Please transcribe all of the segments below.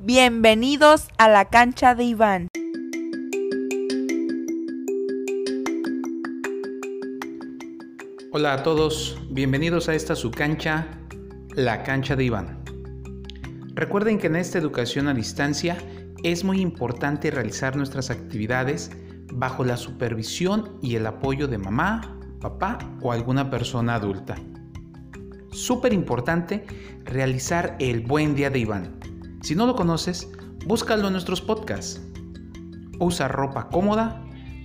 Bienvenidos a la cancha de Iván. Hola a todos, bienvenidos a esta su cancha, la cancha de Iván. Recuerden que en esta educación a distancia es muy importante realizar nuestras actividades bajo la supervisión y el apoyo de mamá, papá o alguna persona adulta. Súper importante realizar el buen día de Iván. Si no lo conoces, búscalo en nuestros podcasts. Usa ropa cómoda,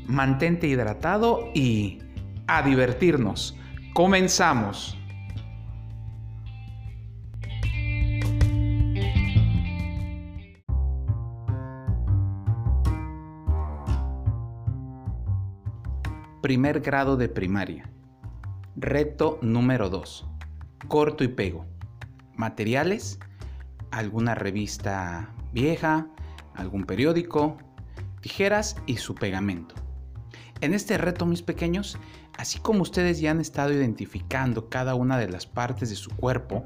mantente hidratado y a divertirnos. Comenzamos. Primer grado de primaria. Reto número 2. Corto y pego. Materiales. Alguna revista vieja, algún periódico, tijeras y su pegamento. En este reto, mis pequeños, así como ustedes ya han estado identificando cada una de las partes de su cuerpo,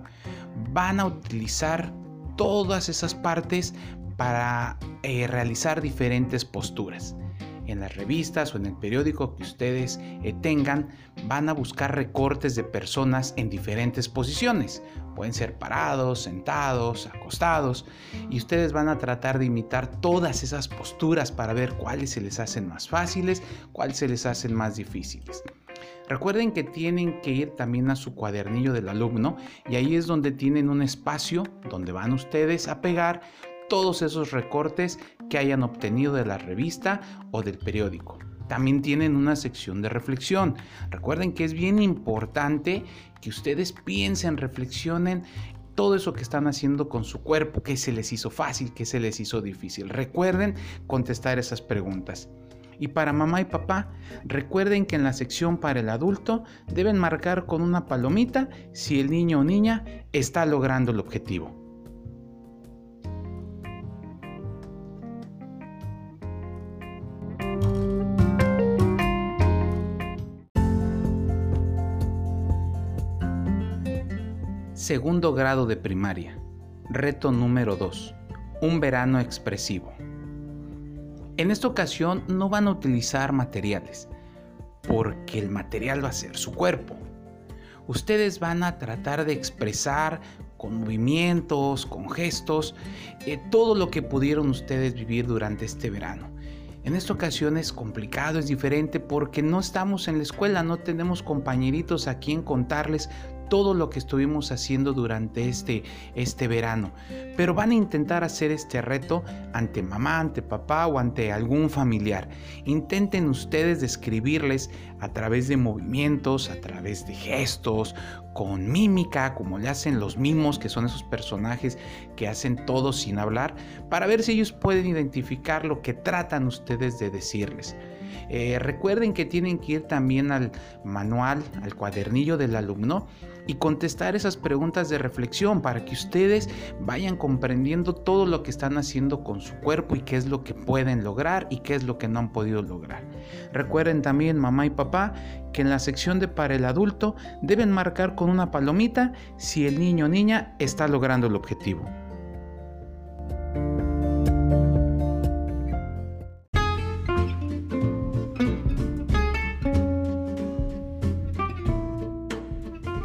van a utilizar todas esas partes para eh, realizar diferentes posturas en las revistas o en el periódico que ustedes eh, tengan, van a buscar recortes de personas en diferentes posiciones. Pueden ser parados, sentados, acostados, y ustedes van a tratar de imitar todas esas posturas para ver cuáles se les hacen más fáciles, cuáles se les hacen más difíciles. Recuerden que tienen que ir también a su cuadernillo del alumno y ahí es donde tienen un espacio donde van ustedes a pegar todos esos recortes que hayan obtenido de la revista o del periódico. También tienen una sección de reflexión. Recuerden que es bien importante que ustedes piensen, reflexionen todo eso que están haciendo con su cuerpo, qué se les hizo fácil, qué se les hizo difícil. Recuerden contestar esas preguntas. Y para mamá y papá, recuerden que en la sección para el adulto deben marcar con una palomita si el niño o niña está logrando el objetivo. Segundo grado de primaria. Reto número 2. Un verano expresivo. En esta ocasión no van a utilizar materiales, porque el material va a ser su cuerpo. Ustedes van a tratar de expresar con movimientos, con gestos, eh, todo lo que pudieron ustedes vivir durante este verano. En esta ocasión es complicado, es diferente porque no estamos en la escuela, no tenemos compañeritos a quien contarles todo lo que estuvimos haciendo durante este, este verano. Pero van a intentar hacer este reto ante mamá, ante papá o ante algún familiar. Intenten ustedes describirles a través de movimientos, a través de gestos, con mímica, como le hacen los mimos, que son esos personajes que hacen todo sin hablar, para ver si ellos pueden identificar lo que tratan ustedes de decirles. Eh, recuerden que tienen que ir también al manual, al cuadernillo del alumno y contestar esas preguntas de reflexión para que ustedes vayan comprendiendo todo lo que están haciendo con su cuerpo y qué es lo que pueden lograr y qué es lo que no han podido lograr. Recuerden también, mamá y papá, que en la sección de para el adulto deben marcar con una palomita si el niño o niña está logrando el objetivo.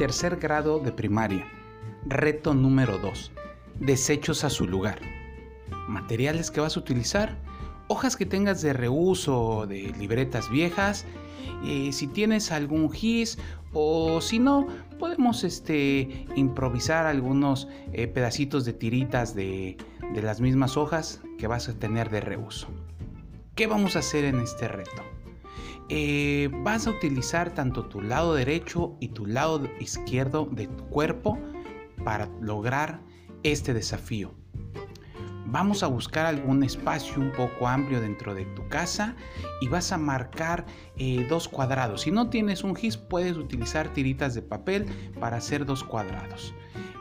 Tercer grado de primaria. Reto número 2. Desechos a su lugar. Materiales que vas a utilizar. Hojas que tengas de reuso, de libretas viejas. Si tienes algún gis o si no, podemos este, improvisar algunos eh, pedacitos de tiritas de, de las mismas hojas que vas a tener de reuso. ¿Qué vamos a hacer en este reto? Eh, vas a utilizar tanto tu lado derecho y tu lado izquierdo de tu cuerpo para lograr este desafío. Vamos a buscar algún espacio un poco amplio dentro de tu casa y vas a marcar eh, dos cuadrados. Si no tienes un gis, puedes utilizar tiritas de papel para hacer dos cuadrados.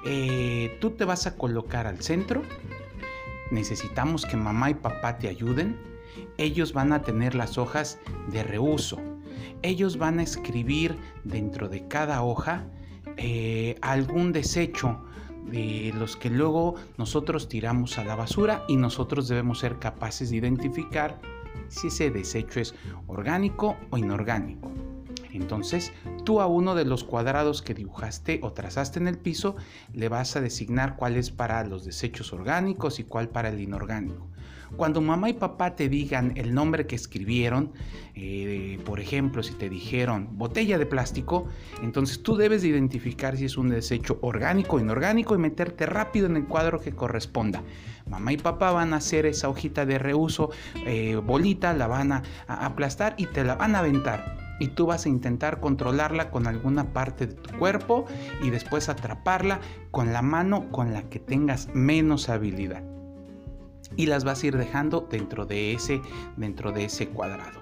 Eh, tú te vas a colocar al centro. Necesitamos que mamá y papá te ayuden ellos van a tener las hojas de reuso. Ellos van a escribir dentro de cada hoja eh, algún desecho de los que luego nosotros tiramos a la basura y nosotros debemos ser capaces de identificar si ese desecho es orgánico o inorgánico. Entonces, tú a uno de los cuadrados que dibujaste o trazaste en el piso le vas a designar cuál es para los desechos orgánicos y cuál para el inorgánico. Cuando mamá y papá te digan el nombre que escribieron, eh, por ejemplo, si te dijeron botella de plástico, entonces tú debes de identificar si es un desecho orgánico o inorgánico y meterte rápido en el cuadro que corresponda. Mamá y papá van a hacer esa hojita de reuso eh, bolita, la van a aplastar y te la van a aventar y tú vas a intentar controlarla con alguna parte de tu cuerpo y después atraparla con la mano con la que tengas menos habilidad. Y las vas a ir dejando dentro de ese, dentro de ese cuadrado.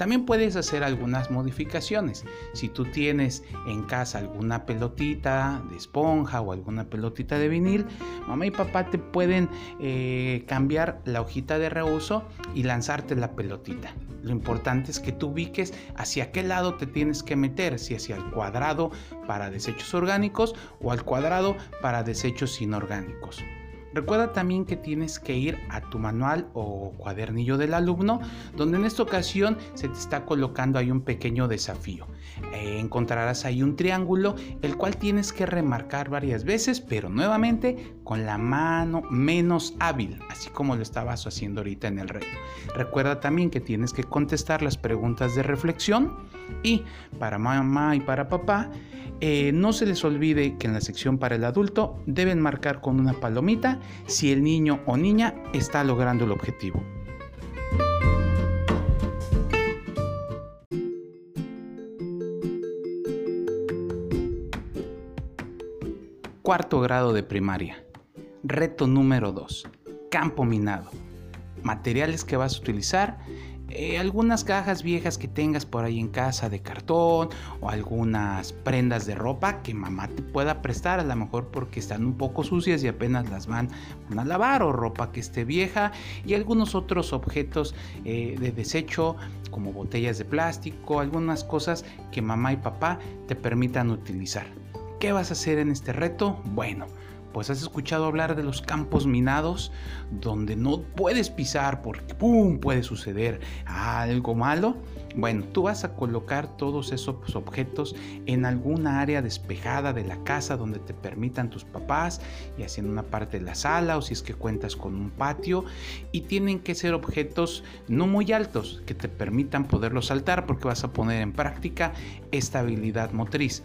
También puedes hacer algunas modificaciones. Si tú tienes en casa alguna pelotita de esponja o alguna pelotita de vinil, mamá y papá te pueden eh, cambiar la hojita de reuso y lanzarte la pelotita. Lo importante es que tú ubiques hacia qué lado te tienes que meter, si hacia el cuadrado para desechos orgánicos o al cuadrado para desechos inorgánicos. Recuerda también que tienes que ir a tu manual o cuadernillo del alumno, donde en esta ocasión se te está colocando ahí un pequeño desafío. Encontrarás ahí un triángulo, el cual tienes que remarcar varias veces, pero nuevamente con la mano menos hábil, así como lo estabas haciendo ahorita en el reto. Recuerda también que tienes que contestar las preguntas de reflexión y para mamá y para papá, eh, no se les olvide que en la sección para el adulto deben marcar con una palomita si el niño o niña está logrando el objetivo. Cuarto grado de primaria. Reto número 2. Campo minado. Materiales que vas a utilizar eh, algunas cajas viejas que tengas por ahí en casa de cartón o algunas prendas de ropa que mamá te pueda prestar a lo mejor porque están un poco sucias y apenas las van, a lavar o ropa que esté vieja y algunos otros objetos eh, de desecho como botellas de plástico, algunas cosas que mamá y papá te permitan utilizar. ¿Qué vas a hacer en este reto? Bueno, pues has escuchado hablar de los campos minados donde no puedes pisar porque ¡pum! puede suceder algo malo. Bueno, tú vas a colocar todos esos objetos en alguna área despejada de la casa donde te permitan tus papás, y así en una parte de la sala o si es que cuentas con un patio. Y tienen que ser objetos no muy altos que te permitan poderlos saltar porque vas a poner en práctica esta habilidad motriz.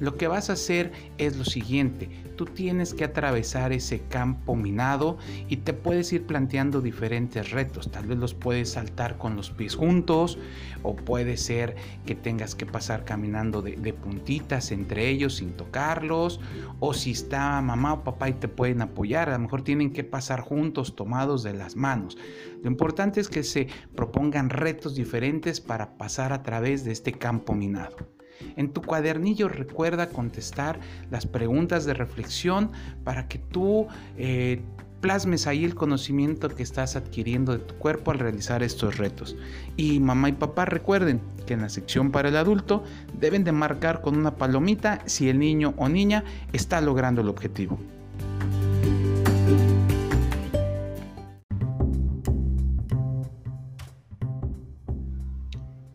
Lo que vas a hacer es lo siguiente, tú tienes que atravesar ese campo minado y te puedes ir planteando diferentes retos, tal vez los puedes saltar con los pies juntos o puede ser que tengas que pasar caminando de, puntitas entre ellos sin tocarlos o si está mamá o papá y te pueden apoyar, a lo mejor tienen que pasar juntos tomados de las manos. Lo importante es que se propongan retos diferentes para pasar a través de este campo minado. En tu cuadernillo recuerda contestar las preguntas de reflexión para que tú eh, plasmes ahí el conocimiento que estás adquiriendo de tu cuerpo al realizar estos retos. Y mamá y papá recuerden que en la sección para el adulto deben de marcar con una palomita si el niño o niña está logrando el objetivo.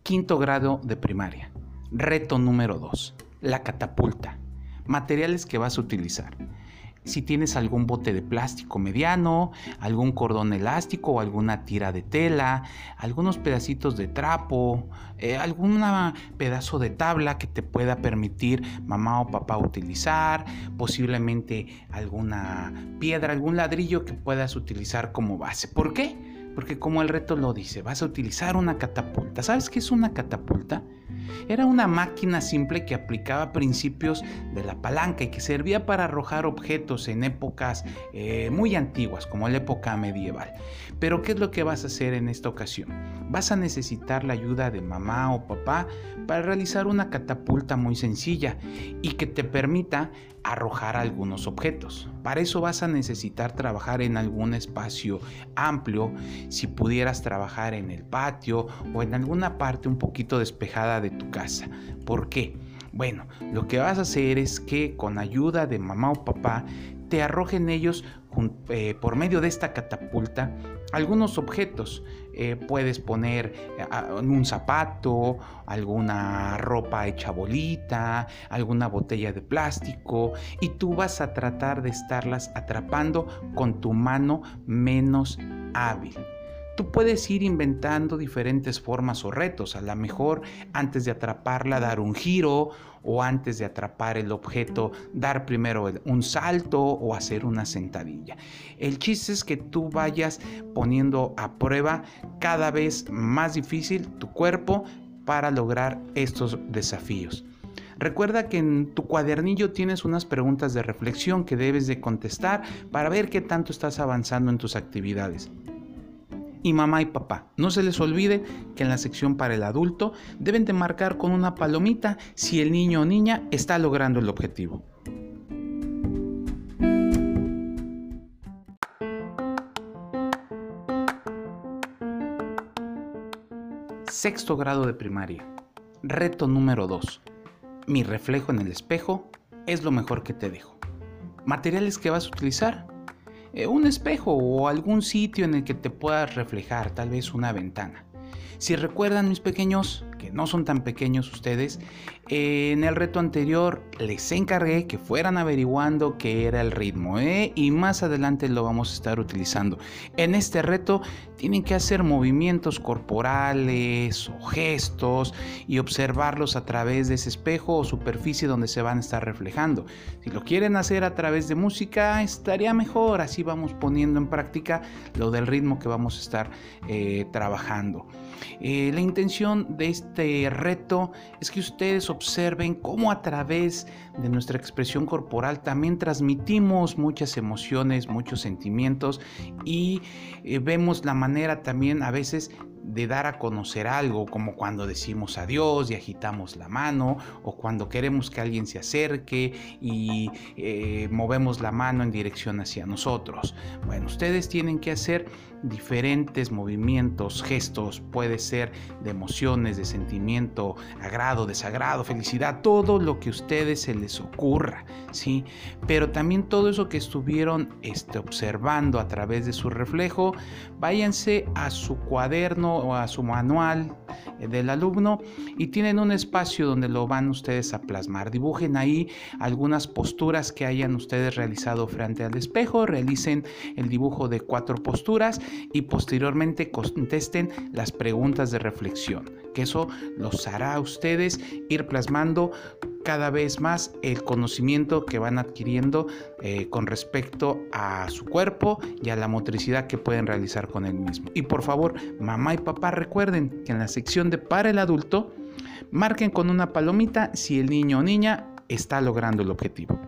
Quinto grado de primaria. Reto número 2. La catapulta. Materiales que vas a utilizar. Si tienes algún bote de plástico mediano, algún cordón elástico o alguna tira de tela, algunos pedacitos de trapo, eh, algún pedazo de tabla que te pueda permitir mamá o papá utilizar, posiblemente alguna piedra, algún ladrillo que puedas utilizar como base. ¿Por qué? Porque como el reto lo dice, vas a utilizar una catapulta. ¿Sabes qué es una catapulta? Era una máquina simple que aplicaba principios de la palanca y que servía para arrojar objetos en épocas eh, muy antiguas, como la época medieval. Pero ¿qué es lo que vas a hacer en esta ocasión? Vas a necesitar la ayuda de mamá o papá para realizar una catapulta muy sencilla y que te permita arrojar algunos objetos. Para eso vas a necesitar trabajar en algún espacio amplio, si pudieras trabajar en el patio o en alguna parte un poquito despejada de tu casa. ¿Por qué? Bueno, lo que vas a hacer es que con ayuda de mamá o papá te arrojen ellos eh, por medio de esta catapulta algunos objetos. Eh, puedes poner eh, un zapato, alguna ropa hecha bolita, alguna botella de plástico y tú vas a tratar de estarlas atrapando con tu mano menos hábil. Tú puedes ir inventando diferentes formas o retos. A lo mejor antes de atraparla dar un giro o antes de atrapar el objeto dar primero un salto o hacer una sentadilla. El chiste es que tú vayas poniendo a prueba cada vez más difícil tu cuerpo para lograr estos desafíos. Recuerda que en tu cuadernillo tienes unas preguntas de reflexión que debes de contestar para ver qué tanto estás avanzando en tus actividades y mamá y papá. No se les olvide que en la sección para el adulto deben de marcar con una palomita si el niño o niña está logrando el objetivo. Sexto grado de primaria. Reto número 2. Mi reflejo en el espejo es lo mejor que te dejo. Materiales que vas a utilizar eh, un espejo o algún sitio en el que te puedas reflejar, tal vez una ventana. Si recuerdan mis pequeños, que no son tan pequeños ustedes, en el reto anterior les encargué que fueran averiguando qué era el ritmo ¿eh? y más adelante lo vamos a estar utilizando. En este reto tienen que hacer movimientos corporales o gestos y observarlos a través de ese espejo o superficie donde se van a estar reflejando. Si lo quieren hacer a través de música estaría mejor, así vamos poniendo en práctica lo del ritmo que vamos a estar eh, trabajando. Eh, la intención de este reto es que ustedes observen cómo a través de nuestra expresión corporal también transmitimos muchas emociones, muchos sentimientos y eh, vemos la manera también a veces de dar a conocer algo, como cuando decimos adiós y agitamos la mano, o cuando queremos que alguien se acerque y eh, movemos la mano en dirección hacia nosotros. Bueno, ustedes tienen que hacer diferentes movimientos, gestos, puede ser de emociones, de sentimiento, agrado, desagrado, felicidad, todo lo que a ustedes se les ocurra, ¿sí? Pero también todo eso que estuvieron este, observando a través de su reflejo, váyanse a su cuaderno o a su manual eh, del alumno y tienen un espacio donde lo van ustedes a plasmar. Dibujen ahí algunas posturas que hayan ustedes realizado frente al espejo, realicen el dibujo de cuatro posturas y posteriormente contesten las preguntas de reflexión, que eso los hará a ustedes ir plasmando cada vez más el conocimiento que van adquiriendo eh, con respecto a su cuerpo y a la motricidad que pueden realizar con él mismo. Y por favor, mamá y papá recuerden que en la sección de para el adulto, marquen con una palomita si el niño o niña está logrando el objetivo.